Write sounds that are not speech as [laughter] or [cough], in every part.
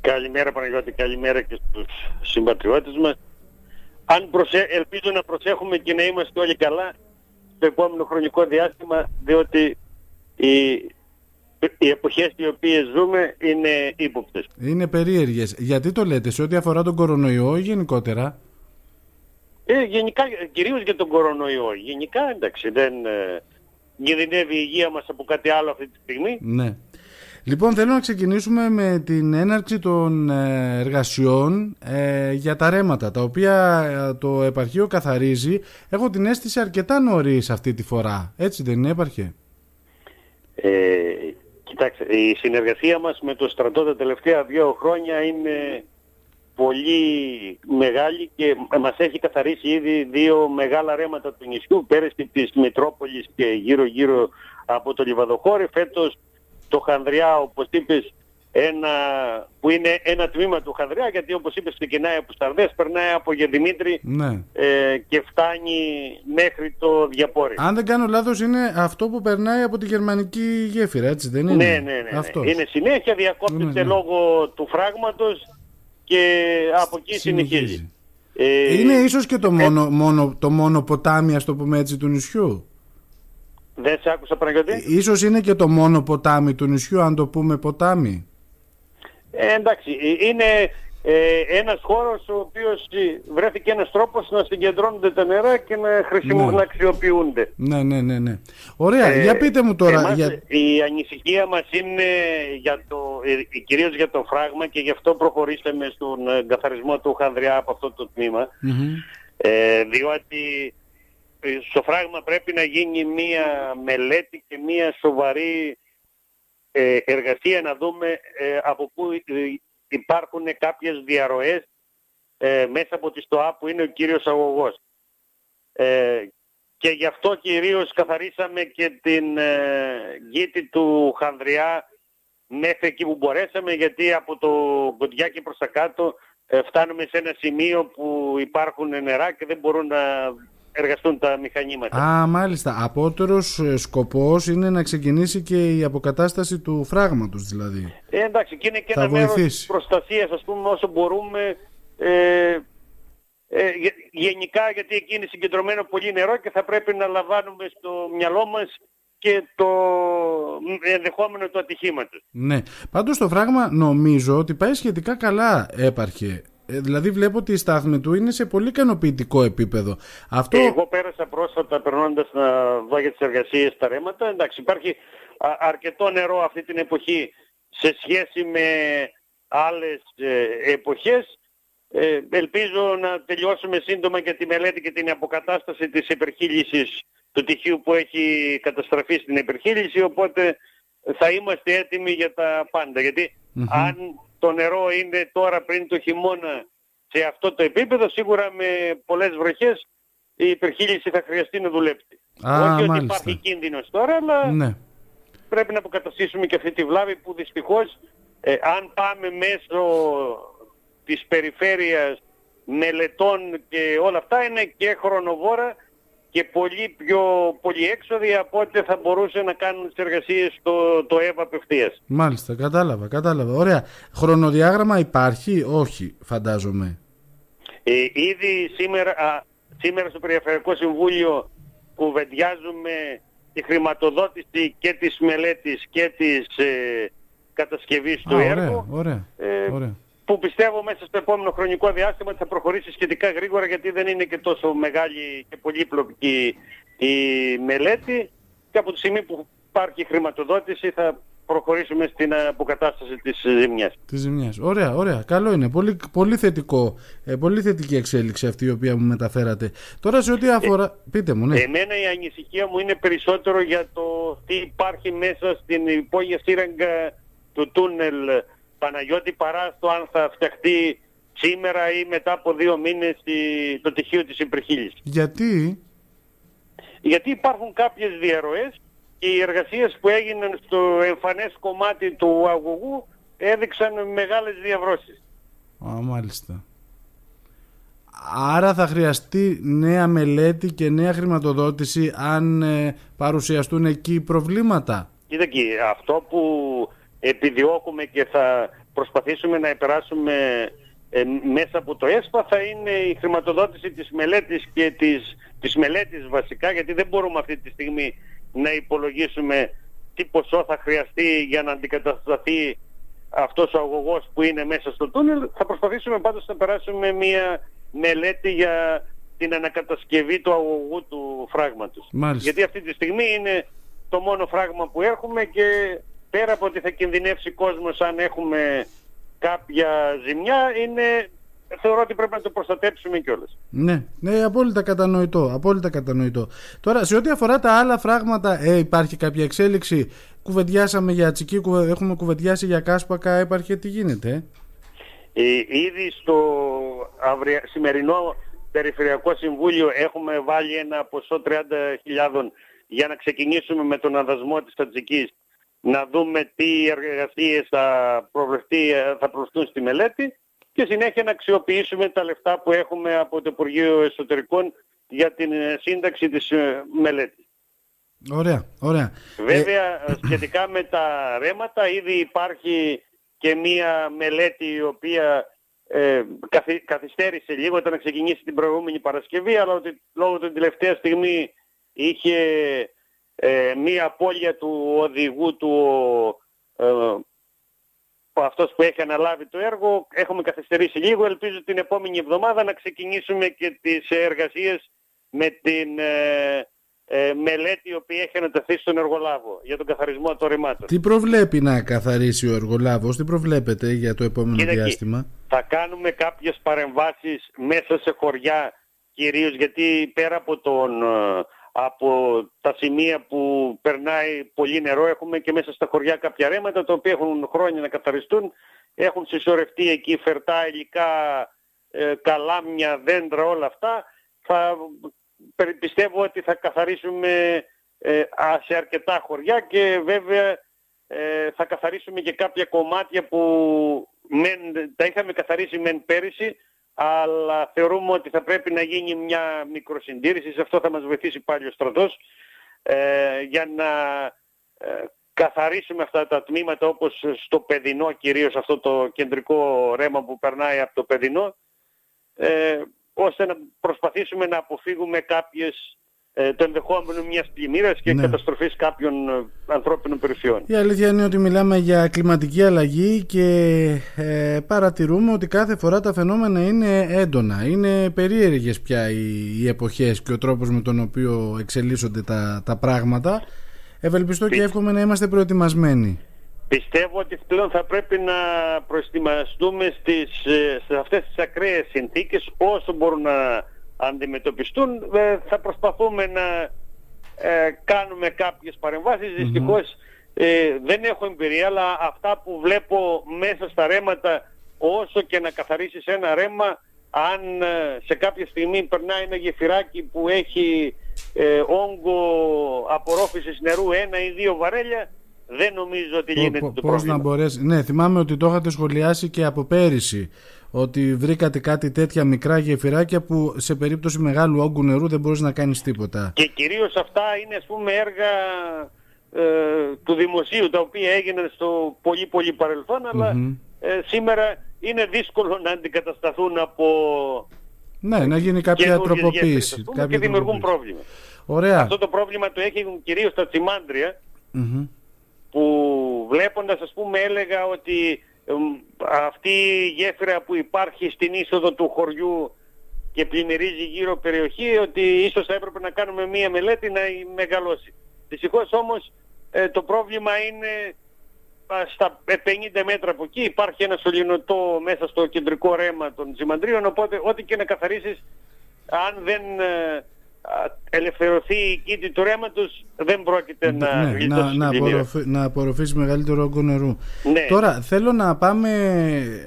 Καλημέρα Παναγιώτη, καλημέρα και στους συμπατριώτες μας. Αν προσε... Ελπίζω να προσέχουμε και να είμαστε όλοι καλά στο επόμενο χρονικό διάστημα, διότι οι, οι εποχές οι οποίες ζούμε είναι ύποπτες. Είναι περίεργες. Γιατί το λέτε, σε ό,τι αφορά τον κορονοϊό ή γενικότερα; Ε, γενικά, κυρίως για τον κορονοϊό. Γενικά, εντάξει, δεν ε, κινδυνεύει η υγεία μας από κάτι άλλο αυτή τη στιγμή. Ναι. Λοιπόν, θέλω να ξεκινήσουμε με την έναρξη των ε, εργασιών ε, για τα ρέματα, τα οποία ε, το επαρχείο καθαρίζει. Έχω την αίσθηση αρκετά νωρίς αυτή τη φορά. Έτσι δεν είναι, έπαρχε; Ε, κοιτάξτε, η συνεργασία μας με το στρατό τα τελευταία δύο χρόνια είναι πολύ μεγάλη και μας έχει καθαρίσει ήδη δύο μεγάλα ρέματα του νησιού, πέρυσι της Μητρόπολης και γύρω-γύρω από το Λιβαδοχώρι, φέτος το Χανδριά, όπως είπες, ένα, που είναι ένα τμήμα του Χανδριά, γιατί όπως είπες ξεκινάει από Σταρδές, περνάει από Γεδημήτρη Ναι. ε, και φτάνει μέχρι το Διαπόρι. Αν δεν κάνω λάθος είναι αυτό που περνάει από τη γερμανική γέφυρα, έτσι δεν είναι; Ναι, ναι, ναι. ναι. Αυτός. Είναι συνέχεια, διακόπτεται Ναι, ναι. λόγω του φράγματος και από εκεί συνεχίζει. Ε, Είναι ίσως και το μόνο, μόνο, το μόνο ποτάμι, ας το πούμε έτσι, του νησιού; Δεν σε άκουσα Παναγιώτη. Ίσως είναι και το μόνο ποτάμι του νησιού, αν το πούμε ποτάμι. Ε, εντάξει, ε, είναι ε, ένας χώρος ο οποίος ε, βρέθηκε ένας τρόπος να συγκεντρώνονται τα νερά και να, χρησιμο... Ναι. να αξιοποιούνται. Ναι, ναι, ναι, ναι. Ωραία, Ε, για πείτε μου τώρα. εμάς, για... Η ανησυχία μας είναι για το, ε, κυρίως για το φράγμα και γι' αυτό προχωρήσαμε στον ε, καθαρισμό του Χανδριά από αυτό το τμήμα. Μμμ. Ε, διότι ε, στο φράγμα πρέπει να γίνει μία μελέτη και μία σοβαρή ε, εργασία να δούμε ε, από πού ε, υπάρχουν κάποιες διαρροές ε, μέσα από τη ΣΤΟΑ που είναι ο κύριος αγωγός. Ε, και γι' αυτό κυρίως καθαρίσαμε και την ε, γήτη του Χανδριά μέχρι εκεί που μπορέσαμε γιατί από το Κοντιάκι προς τα κάτω ε, φτάνουμε σε ένα σημείο που υπάρχουν νερά και δεν μπορούν να εργαστούν τα μηχανήματα. Α, μάλιστα. Απότερος ε, σκοπός είναι να ξεκινήσει και η αποκατάσταση του φράγματος δηλαδή. Ε, εντάξει, και είναι και Θα ένα μέρος βοηθήσει. της προστασίας, ας πούμε, όσο μπορούμε ε, ε, γε- γενικά γιατί εκεί είναι συγκεντρωμένο πολύ νερό και θα πρέπει να λαμβάνουμε στο μυαλό μας και το ενδεχόμενο του ατυχήματος. Ναι. Πάντως το φράγμα νομίζω ότι πάει σχετικά καλά έπαρχε. Ε, δηλαδή βλέπω ότι η στάθμη του είναι σε πολύ ικανοποιητικό επίπεδο. Αυτό... Ε, Εγώ πέρασα πρόσφατα περνώντας να δω για τις εργασίες στα ρέματα. Εντάξει, υπάρχει α- αρκετό νερό αυτή την εποχή σε σχέση με άλλες ε, εποχές. Ε, ελπίζω να τελειώσουμε σύντομα και τη μελέτη και την αποκατάσταση της υπερχείλησης του τυχείου που έχει καταστραφεί στην υπερχείληση, οπότε θα είμαστε έτοιμοι για τα πάντα. Γιατί Μμμ. αν το νερό είναι τώρα πριν το χειμώνα σε αυτό το επίπεδο, σίγουρα με πολλές βροχές η υπερχείληση θα χρειαστεί να δουλέψει. Α, Όχι ότι μάλιστα. υπάρχει κίνδυνος τώρα, αλλά Ναι. πρέπει να αποκαταστήσουμε και αυτή τη βλάβη που δυστυχώς ε, αν πάμε μέσω της περιφέρειας μελετών και όλα αυτά είναι και χρονοβόρα και πολύ πιο πολυέξοδοι από ό,τι θα μπορούσε να κάνουν τις εργασίες το, το ΕΒ απευθείας. Μάλιστα, κατάλαβα, κατάλαβα. Ωραία. Χρονοδιάγραμμα υπάρχει, όχι, φαντάζομαι. Ε, ήδη σήμερα, α, σήμερα στο Περιφερειακό Συμβούλιο κουβεντιάζουμε τη χρηματοδότηση και της μελέτης και της ε, κατασκευής του Α, έργου. ωραία, ωραία, Ε, ωραία. Που πιστεύω μέσα στο επόμενο χρονικό διάστημα ότι θα προχωρήσει σχετικά γρήγορα γιατί δεν είναι και τόσο μεγάλη και πολύπλοκη η μελέτη και από τη στιγμή που υπάρχει χρηματοδότηση θα προχωρήσουμε στην αποκατάσταση της ζημιάς. Της ζημιάς. Ωραία, ωραία. Καλό είναι. Πολύ, πολύ θετικό. Ε, πολύ θετική εξέλιξη αυτή η οποία μου μεταφέρατε. Τώρα σε ό,τι αφορά. Πείτε μου, ναι. Εμένα η ανησυχία μου είναι περισσότερο για το τι υπάρχει μέσα στην υπόγεια σύραγγα του τούνελ Παναγιώτη παρά στο αν θα φτιαχτεί σήμερα ή μετά από δύο μήνες η- το τυχείο της υπερχείλης. Γιατί; Γιατί υπάρχουν κάποιες διαρροές και οι εργασίες που έγιναν στο εμφανές κομμάτι του αγωγού έδειξαν μεγάλες διαβρώσεις. Α, μάλιστα. Άρα θα χρειαστεί νέα μελέτη και νέα χρηματοδότηση αν ε, παρουσιαστούν εκεί προβλήματα; Κοίτα εκεί, αυτό που επιδιώκουμε και θα προσπαθήσουμε να επεράσουμε ε, μέσα από το ΕΣΠΑ θα είναι η χρηματοδότηση της μελέτης και της, της μελέτης βασικά γιατί δεν μπορούμε αυτή τη στιγμή να υπολογίσουμε τι ποσό θα χρειαστεί για να αντικατασταθεί αυτός ο αγωγός που είναι μέσα στο τούνελ. Θα προσπαθήσουμε πάντως να περάσουμε μια μελέτη για την ανακατασκευή του αγωγού του φράγματος. Γιατί αυτή τη στιγμή είναι το μόνο φράγμα που έχουμε και πέρα από ότι θα κινδυνεύσει κόσμος αν έχουμε κάποια ζημιά είναι θεωρώ ότι πρέπει να το προστατέψουμε κιόλας. Ναι, ναι, απόλυτα κατανοητό, απόλυτα κατανοητό. Τώρα, σε ό,τι αφορά τα άλλα φράγματα, ε, υπάρχει κάποια εξέλιξη; Κουβεντιάσαμε για τσική, έχουμε κουβεντιάσει για κάσπακα, υπάρχει, τι γίνεται. Ε, ήδη στο αυρια... σημερινό Περιφερειακό Συμβούλιο έχουμε βάλει ένα ποσό 30.000 για να ξεκινήσουμε με τον αδασμό της Ατζικής να δούμε τι εργασίες θα, προβλεφτεί, θα προβλεφτούν στη μελέτη και συνέχεια να αξιοποιήσουμε τα λεφτά που έχουμε από το Υπουργείο Εσωτερικών για την ε, σύνταξη της ε, μελέτης. Ωραία, ωραία. Βέβαια, ε... σχετικά με τα ρέματα, ήδη υπάρχει και μία μελέτη η οποία ε, καθυστέρησε λίγο, όταν ξεκινήσει την προηγούμενη Παρασκευή, αλλά ότι λόγω την τελευταία στιγμή είχε ε, μία απώλεια του οδηγού του ε, αυτός που έχει αναλάβει το έργο. Έχουμε καθυστερήσει λίγο. Ελπίζω την επόμενη εβδομάδα να ξεκινήσουμε και τις εργασίες με την ε, ε, μελέτη η οποία έχει ανατεθεί στον εργολάβο για τον καθαρισμό των ρημάτων. Τι προβλέπει να καθαρίσει ο εργολάβος, τι προβλέπετε για το επόμενο διάστημα; Θα κάνουμε κάποιες παρεμβάσεις μέσα σε χωριά κυρίως γιατί πέρα από τον ε, από τα σημεία που περνάει πολύ νερό έχουμε και μέσα στα χωριά κάποια ρέματα τα οποία έχουν χρόνια να καθαριστούν. Έχουν συσσωρευτεί εκεί φερτά υλικά ε, καλάμια, δέντρα όλα αυτά. Θα πιστεύω ότι θα καθαρίσουμε ε, σε αρκετά χωριά και βέβαια ε, θα καθαρίσουμε και κάποια κομμάτια που μεν, τα είχαμε καθαρίσει μεν πέρυσι αλλά θεωρούμε ότι θα πρέπει να γίνει μια μικροσυντήρηση, σε αυτό θα μας βοηθήσει πάλι ο στρατός, ε, για να ε, καθαρίσουμε αυτά τα τμήματα όπως στο Παιδινό, κυρίως αυτό το κεντρικό ρέμα που περνάει από το Παιδινό, ε, ώστε να προσπαθήσουμε να αποφύγουμε κάποιες ε, το ενδεχόμενο μιας πλημμύρας και ναι. καταστροφής κάποιων ε, ανθρώπινων περιφερειών. Η αλήθεια είναι ότι μιλάμε για κλιματική αλλαγή και ε, παρατηρούμε ότι κάθε φορά τα φαινόμενα είναι έντονα. Είναι περίεργες πια οι, οι εποχές και ο τρόπος με τον οποίο εξελίσσονται τα, τα πράγματα. Ευελπιστώ και εύχομαι να είμαστε προετοιμασμένοι. Πιστεύω ότι πλέον θα πρέπει να προετοιμαστούμε στις, σε αυτές τις ακραίες συνθήκες όσο μπορούν να αντιμετωπιστούν ε, θα προσπαθούμε να ε, κάνουμε κάποιες παρεμβάσεις. Δυστυχώς ε, δεν έχω εμπειρία αλλά αυτά που βλέπω μέσα στα ρέματα όσο και να καθαρίσεις ένα ρέμα αν σε κάποια στιγμή περνάει ένα γεφυράκι που έχει όγκο απορρόφησης νερού ένα ή δύο βαρέλια δεν νομίζω ότι γίνεται το πρόβλημα. Να μπορέσει. Ναι, θυμάμαι ότι το είχατε σχολιάσει και από πέρυσι ότι βρήκατε κάτι τέτοια μικρά γεφυράκια που σε περίπτωση μεγάλου όγκου νερού δεν μπορείς να κάνεις τίποτα. Και κυρίως αυτά είναι ας πούμε έργα ε, του δημοσίου τα οποία έγιναν στο πολύ πολύ παρελθόν ε, σήμερα είναι δύσκολο να αντικατασταθούν από ναι, να γίνει κάποια τροποποίηση. Κάποια και δημιουργούν πρόβλημα. Ωραία. Αυτό το πρόβλημα το έχει κυρίως τα τσιμαντρια που βλέποντας ας πούμε έλεγα ότι αυτή η γέφυρα που υπάρχει στην είσοδο του χωριού και πλημμυρίζει γύρω περιοχή ότι ίσως θα έπρεπε να κάνουμε μία μελέτη να μεγαλώσει. Δυστυχώς όμως ε, το πρόβλημα είναι στα 50 μέτρα από εκεί υπάρχει ένα σωληνωτό μέσα στο κεντρικό ρέμα των Ζημαντρίων οπότε ό,τι και να καθαρίσεις αν δεν ε, ελευθερωθεί η κήτη του ρέματος δεν πρόκειται να ναι, να, να, απορροφή, να απορροφήσει μεγαλύτερο όγκο νερού. Ναι. Τώρα θέλω να πάμε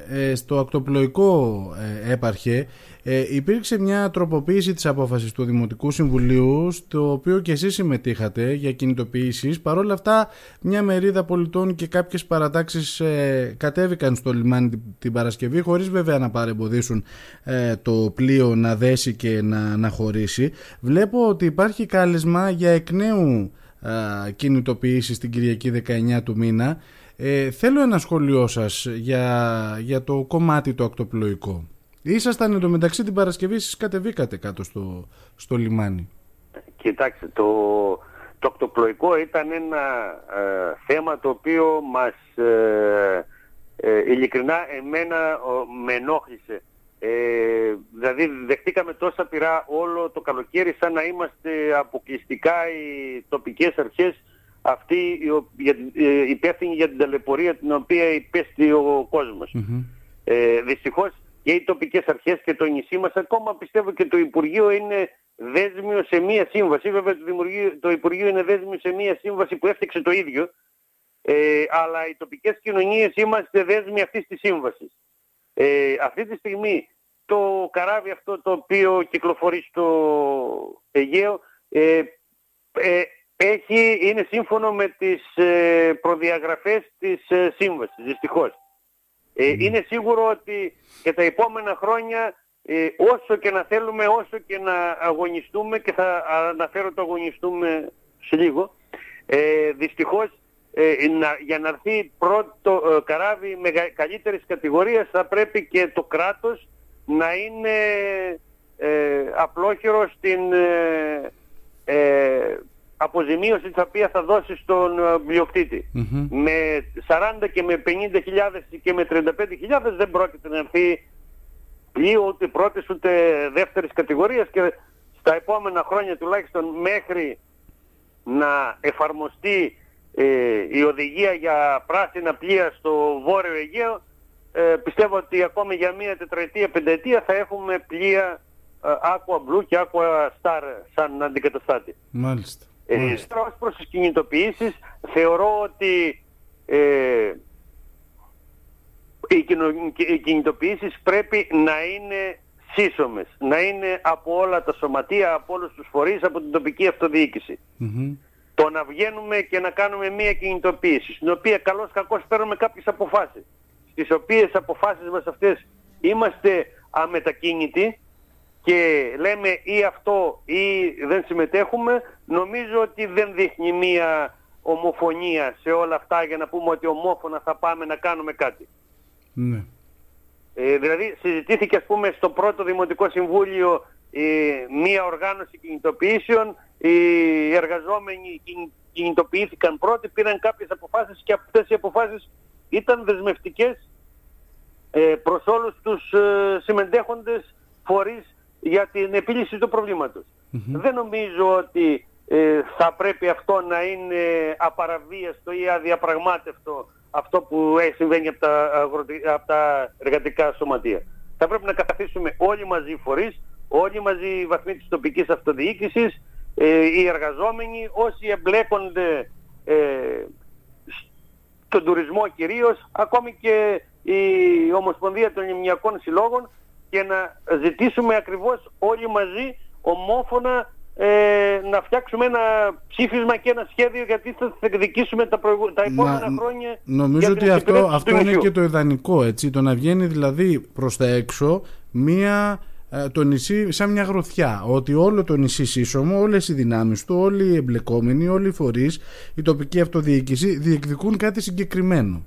ε, στο ακτοπλοϊκό ε, έπαρχε ε, υπήρξε μια τροποποίηση της απόφασης του Δημοτικού Συμβουλίου στο οποίο και εσείς συμμετείχατε για κινητοποιήσεις. Παρ' όλα αυτά μια μερίδα πολιτών και κάποιες παρατάξεις ε, κατέβηκαν στο λιμάνι την, Παρασκευή χωρίς βέβαια να παρεμποδίσουν ε, το πλοίο να δέσει και να, να χωρίσει. Βλέπω ότι υπάρχει κάλεσμα για εκ νέου κινητοποίηση στην Κυριακή 19 του μήνα. Ε, θέλω ένα σχόλιο σας για, για το κομμάτι το ακτοπλοϊκό. Ήσασταν εντωμεταξύ την Παρασκευή, εσείς κατεβήκατε κάτω στο, στο λιμάνι. Κοιτάξτε, το, το ακτοπλοϊκό ήταν ένα ε, θέμα το οποίο μας ε, ε, ειλικρινά εμένα με ενόχλησε. Ε, δηλαδή δεχτήκαμε τόσα πειρά όλο το καλοκαίρι σαν να είμαστε αποκλειστικά οι τοπικές αρχές αυτοί οι υπεύθυνοι για την ταλαιπωρία την οποία υπέστη ο κόσμος. Ε, δυστυχώς και οι τοπικές αρχές και το νησί μας ακόμα πιστεύω και το Υπουργείο είναι δέσμιο σε μία σύμβαση. Βέβαια το, το Υπουργείο είναι δέσμιο σε μία σύμβαση που έφτιαξε το ίδιο. Ε, αλλά οι τοπικές κοινωνίες είμαστε δέσμοι αυτής της σύμβασης. Ε, αυτή τη στιγμή το καράβι αυτό το οποίο κυκλοφορεί στο Αιγαίο ε, ε, έχει, είναι σύμφωνο με τις ε, προδιαγραφές της ε, σύμβασης, δυστυχώς. Είναι σίγουρο ότι και τα επόμενα χρόνια όσο και να θέλουμε, όσο και να αγωνιστούμε και θα αναφέρω το αγωνιστούμε σε λίγο, δυστυχώς για να έρθει πρώτο καράβι με καλύτερης κατηγορίας θα πρέπει και το κράτος να είναι ε, απλόχερο στην ε, ε, αποζημίωση την οποίας θα δώσει στον πλειοκτητη Με 40 και με 50 χιλιάδες και με 35 χιλιάδες δεν πρόκειται να έρθει πλοίο ούτε πρώτης ούτε δεύτερης κατηγορίας και στα επόμενα χρόνια τουλάχιστον μέχρι να εφαρμοστεί η οδηγία για πράσινα πλοία στο Βόρειο Αιγαίο ε, πιστεύω ότι ακόμη για μία τετραετία, πενταετία θα έχουμε πλοία ε, Aqua Blue και Aqua Star σαν αντικαταστάτη. Μάλιστα. Ε, Μάλιστα. ως προς τις κινητοποιήσεις. Θεωρώ ότι ε, οι κινητοποιήσεις πρέπει να είναι σύσσωμες, να είναι από όλα τα σωματεία, από όλους τους φορείς, από την τοπική Το να βγαίνουμε και να κάνουμε μία κινητοποίηση, στην οποία καλώς κακώς παίρνουμε κάποιες αποφάσεις στις οποίες αποφάσεις μας αυτές είμαστε αμετακίνητοι και λέμε ή αυτό ή δεν συμμετέχουμε, νομίζω ότι δεν δείχνει μία ομοφωνία σε όλα αυτά για να πούμε ότι ομόφωνα θα πάμε να κάνουμε κάτι. Ναι. Ε, δηλαδή συζητήθηκε ας πούμε στο πρώτο Δημοτικό Συμβούλιο ε, μία οργάνωση κινητοποιήσεων, οι εργαζόμενοι κινητοποιήθηκαν πρώτοι, πήραν κάποιες αποφάσεις και αυτές οι αποφάσεις ήταν δεσμευτικές ε, προς όλους τους ε, συμμετέχοντες φορείς για την επίλυση του προβληματος Δεν νομίζω ότι ε, θα πρέπει αυτό να είναι απαραβίαστο ή αδιαπραγμάτευτο αυτό που ε, συμβαίνει από τα, από τα εργατικά σωματεία. Θα πρέπει να καθίσουμε όλοι μαζί οι φορείς, όλοι μαζί οι βαθμοί της τοπικής αυτοδιοίκησης, ε, οι εργαζόμενοι, όσοι εμπλέκονται ε, στον τουρισμό κυρίως, ακόμη και η Ομοσπονδία των Λιμνιακών Συλλόγων και να ζητήσουμε ακριβώς όλοι μαζί ομόφωνα ε, να φτιάξουμε ένα ψήφισμα και ένα σχέδιο γιατί θα εκδικήσουμε τα, τα επόμενα χρόνια. Νομίζω ότι αυτό, αυτό είναι και το ιδανικό, έτσι, το να βγαίνει δηλαδή προς τα έξω μία ε, το νησί σαν μια γροθιά ότι όλο το νησί σύσσωμο, όλες οι δυνάμεις του, όλοι οι εμπλεκόμενοι, όλοι οι φορείς, η τοπική αυτοδιοίκηση διεκδικούν κάτι συγκεκριμένο.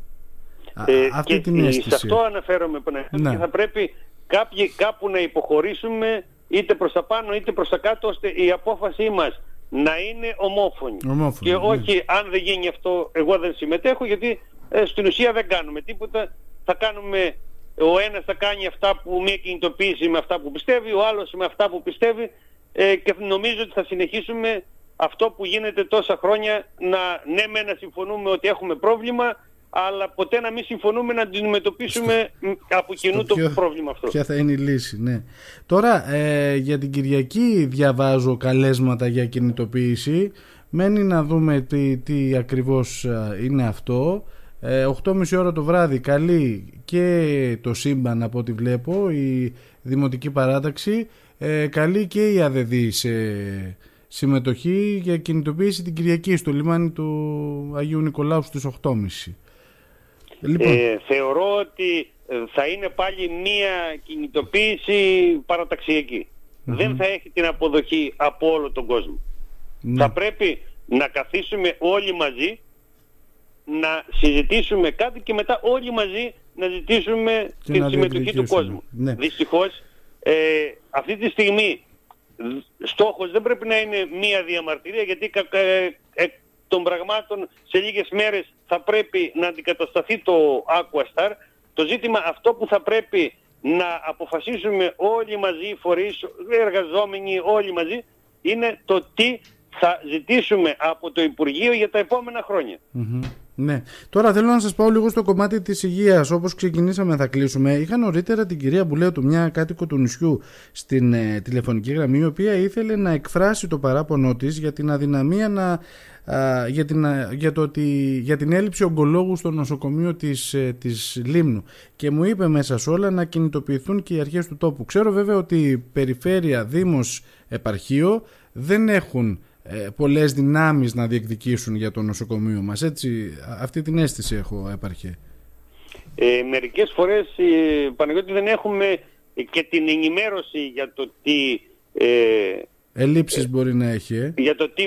Ε, αυτή και την αίσθηση. Σε αυτό αναφέρομαι ναι. και θα πρέπει κάποιοι, κάπου να υποχωρήσουμε είτε προς τα πάνω είτε προς τα κάτω ώστε η απόφασή μας να είναι ομόφωνη. ομόφωνη και όχι αν δεν γίνει αυτό εγώ δεν συμμετέχω γιατί ε, στην ουσία δεν κάνουμε τίποτα. Θα κάνουμε ο ένας θα κάνει αυτά που μία κινητοποίηση με αυτά που πιστεύει, ο άλλος με αυτά που πιστεύει ε, και νομίζω ότι θα συνεχίσουμε αυτό που γίνεται τόσα χρόνια να ναι με να συμφωνούμε ότι έχουμε πρόβλημα αλλά ποτέ να μην συμφωνούμε να αντιμετωπίσουμε από κοινού το πρόβλημα αυτό. Ποια θα είναι η λύση, ναι. Τώρα, ε, για την Κυριακή διαβάζω καλέσματα για κινητοποίηση. Μένει να δούμε τι, τι ακριβώς ε, είναι αυτό. Ε, 8.30 ώρα το βράδυ καλεί και το σύμπαν από ό,τι βλέπω, η Δημοτική Παράταξη. Ε, καλεί και η ΑΔΔ σε συμμετοχή για κινητοποίηση την Κυριακή στο λιμάνι του Αγίου Νικολάου στις 8.30. Λοιπόν. Ε, θεωρώ ότι ε, θα είναι πάλι μία κινητοποίηση Δεν θα έχει την αποδοχή από όλο τον κόσμο. Ναι. Θα πρέπει να καθίσουμε όλοι μαζί να συζητήσουμε κάτι και μετά όλοι μαζί να ζητήσουμε Και την να συμμετοχή του διεκδικήσουμε. κόσμου. Ναι. Δυστυχώς ε, αυτή τη στιγμή στόχος δεν πρέπει να είναι μία διαμαρτυρία γιατί κα- κα- εκ των πραγμάτων σε λίγες μέρες θα πρέπει να αντικατασταθεί το Aquastar. Το ζήτημα αυτό που θα πρέπει να αποφασίσουμε όλοι μαζί οι φορείς, οι εργαζόμενοι όλοι μαζί είναι το τι θα ζητήσουμε από το Υπουργείο για τα επόμενα χρόνια. Μμμ. Ναι. Τώρα θέλω να σας πάω λίγο στο κομμάτι της υγείας. Όπως ξεκινήσαμε θα κλείσουμε. Είχα νωρίτερα την κυρία Μπουλέτου, μια κάτοικο του νησιού, στην ε, τηλεφωνική γραμμή, η οποία ήθελε να εκφράσει το παράπονό της για την αδυναμία να... α, για, την, α, για, το ότι, για την έλλειψη ογκολόγου στο νοσοκομείο της, ε, της Λίμνου και μου είπε μέσα σε όλα να κινητοποιηθούν και οι αρχές του τόπου. Ξέρω βέβαια ότι η περιφέρεια, δήμος, επαρχείο δεν έχουν ε, πολλές δυνάμεις να διεκδικήσουν για το νοσοκομείο μας. Έτσι, α- αυτή την αίσθηση έχω έπαρχε. Ε, μερικές φορές, ε, Παναγιώτη, δεν έχουμε και την ενημέρωση για το τι... Ε, Ελλείψεις μπορεί να έχει, ε. για το τι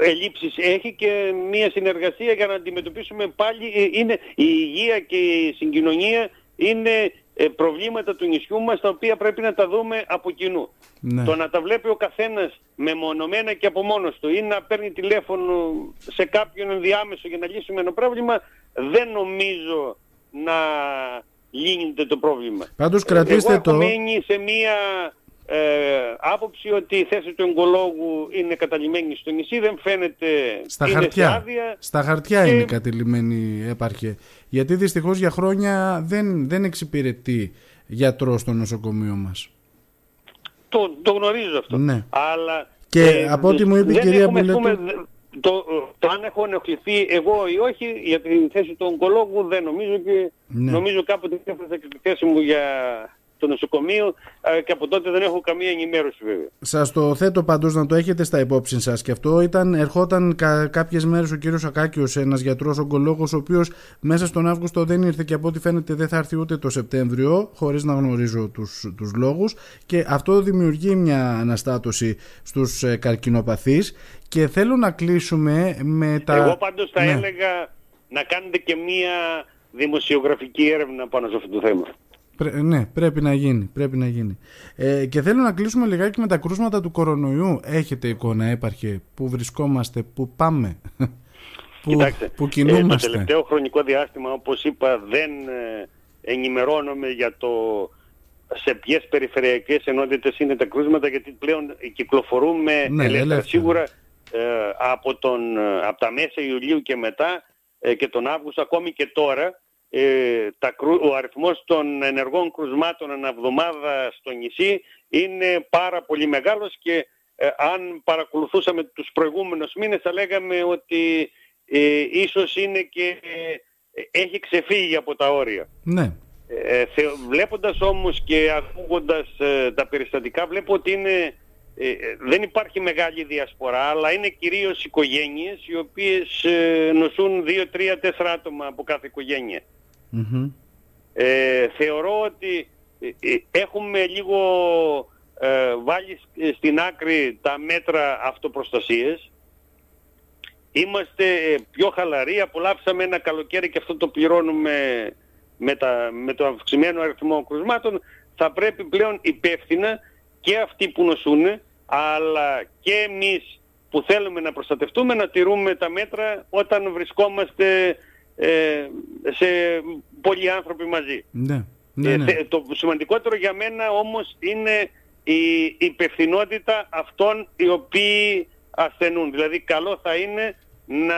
ελλείψεις έχει και μια συνεργασία για να αντιμετωπίσουμε πάλι ε, είναι η υγεία και η συγκοινωνία είναι ε, προβλήματα του νησιού μας τα οποία πρέπει να τα δούμε από κοινού. Ναι. Το να τα βλέπει ο καθένας μεμονωμένα και από μόνος του ή να παίρνει τηλέφωνο σε κάποιον ενδιάμεσο για να λύσουμε ένα πρόβλημα δεν νομίζω να λύνεται το πρόβλημα. Πάντως κρατήστε Εγώ το... έχω μείνει σε μία ε, άποψη ότι η θέση του εγκολόγου είναι καταλημμένη στο νησί, δεν φαίνεται Στα είναι σε χαρτιά. άδεια. Στα χαρτιά και- είναι κατηλημένη έπαρχε. Γιατί δυστυχώς για χρόνια δεν, δεν εξυπηρετεί γιατρός στο νοσοκομείο μας. Το, το γνωρίζω αυτό. Ναι. Αλλά Και από ό,τι μου είπε η δεν κυρία έχουμε, ας Μπουλέτου- πούμε, το, το αν έχω ενοχληθεί εγώ ή όχι για την θέση του ογκολόγου δεν νομίζω και Ναι. νομίζω κάποτε έφτασα και τη θέση μου για το νοσοκομείο ε, και από τότε δεν έχω καμία ενημέρωση βέβαια. Σας το θέτω πάντως να το έχετε στα υπόψη σας και αυτό ήταν, ερχόταν κα, κάποιες μέρες ο κύριος Ακάκιος, ένας γιατρός ογκολόγος ο οποίος μέσα στον Αύγουστο δεν ήρθε και από ό,τι φαίνεται δεν θα έρθει ούτε το Σεπτέμβριο χωρίς να γνωρίζω τους, τους λόγους και αυτό δημιουργεί μια αναστάτωση στους ε, καρκινοπαθείς και θέλω να κλείσουμε με τα... Εγώ πάντως θα Ναι. έλεγα να κάνετε και μία δημοσιογραφική έρευνα πάνω σε αυτό το θέμα. Πρέ- ναι, πρέπει να γίνει. Πρέπει να γίνει. Ε, και θέλω να κλείσουμε λιγάκι με τα κρούσματα του κορονοϊού. Έχετε εικόνα, έπαρχε, που βρισκόμαστε, που πάμε, [laughs] που, Κοιτάξτε, που ε, το κινούμαστε. τελευταίο χρονικό διάστημα, όπως είπα, δεν ε, ενημερώνομαι για το σε ποιες περιφερειακές ενότητες είναι τα κρούσματα, γιατί πλέον κυκλοφορούμε Ναι, ελεύθερα. ελεύθερα. Σίγουρα ε, από, τον, ε, από τα μέσα Ιουλίου και μετά ε, και τον Αύγουστο, ακόμη και τώρα, ε, τα, κρου- ο αριθμός των ενεργών κρουσμάτων αναβδομάδα στο νησί είναι πάρα πολύ μεγάλος και ε, αν παρακολουθούσαμε τους προηγούμενους μήνες θα λέγαμε ότι ε, ίσως είναι και ε, έχει ξεφύγει από τα όρια. Ναι, Ε, θε- βλέποντας όμως και ακούγοντας ε, τα περιστατικά βλέπω ότι είναι, ε, ε, δεν υπάρχει μεγάλη διασπορά αλλά είναι κυρίως οικογένειες οι οποίες ε, νοσούν 2, 3, 4 άτομα από κάθε οικογένεια. Μμμ. Ε, θεωρώ ότι ε, ε, έχουμε λίγο ε, βάλει σ- στην άκρη τα μέτρα αυτοπροστασίες. Είμαστε ε, πιο χαλαροί, απολαύσαμε ένα καλοκαίρι και αυτό το πληρώνουμε με, τα, με το αυξημένο αριθμό κρουσμάτων. Θα πρέπει πλέον υπεύθυνα και αυτοί που νοσούν, αλλά και εμείς που θέλουμε να προστατευτούμε να τηρούμε τα μέτρα όταν βρισκόμαστε ε, σε πολλοί άνθρωποι μαζί. ναι, ναι, Ε, ναι. θε- το σημαντικότερο για μένα όμως είναι η υπευθυνότητα αυτών οι οποίοι ασθενούν. Δηλαδή καλό θα είναι να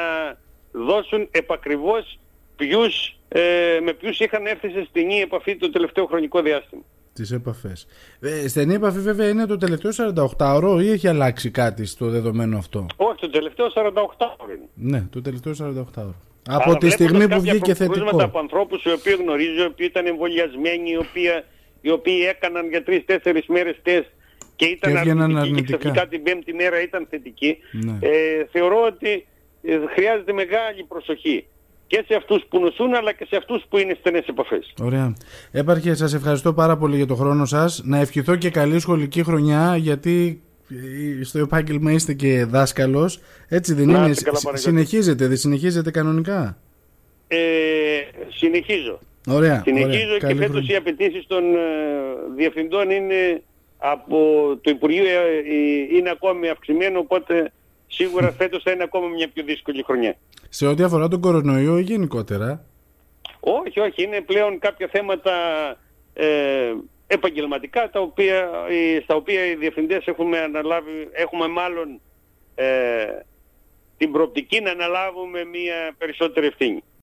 δώσουν επακριβώς ποιους, ε, με ποιους είχαν έρθει σε στενή επαφή το τελευταίο χρονικό διάστημα. Τις επαφές. Ε, στενή επαφή βέβαια είναι το τελευταίο 48ωρο ή έχει αλλάξει κάτι στο δεδομένο αυτό; Όχι, το τελευταίο 48 ώρο είναι. Ναι, το τελευταίο 48ωρο. Αλλά Από τη βλέποντας στιγμή που κάποια βγήκε κρούσματα θετικό. από ανθρώπους οι οποίοι γνωρίζω, οι οποίοι ήταν εμβολιασμένοι, οι οποίοι, οι οποίοι έκαναν για τρεις-τέσσερις μέρες τεστ και ήταν Και έβγαιναν αρνητικοί αρνητικά. και ξαφνικά την πέμπτη μέρα ήταν θετικοί. Ναι. Ε, θεωρώ ότι ε, χρειάζεται μεγάλη προσοχή και σε αυτούς που νοσούν αλλά και σε αυτούς που είναι στενές επαφές. Ωραία. Έπαρχε, σας ευχαριστώ πάρα πολύ για το χρόνο σας. Να ευχηθώ και καλή σχολική χρονιά γιατί ε, στο επάγγελμα είστε και δάσκαλος. Έτσι δεν Να είναι; είστε καλά, Συ- Παναγιώτη. συνεχίζετε, δεν συνεχίζετε κανονικά; ε, συνεχίζω. Ωραία, συνεχίζω ωραία. και φέτος οι απαιτήσεις των ε, διευθυντών είναι από το Υπουργείο ε, ε, είναι ακόμη αυξημένο, οπότε σίγουρα φέτος θα είναι ακόμα μια πιο δύσκολη χρονιά. Σε ό,τι αφορά τον κορονοϊό ή γενικότερα; Όχι, όχι, είναι πλέον κάποια θέματα ε, επαγγελματικά τα οποία, στα οποία οι διευθυντές έχουμε αναλάβει, έχουμε μάλλον ε, την προοπτική να αναλάβουμε μια περισσότερη ευθύνη.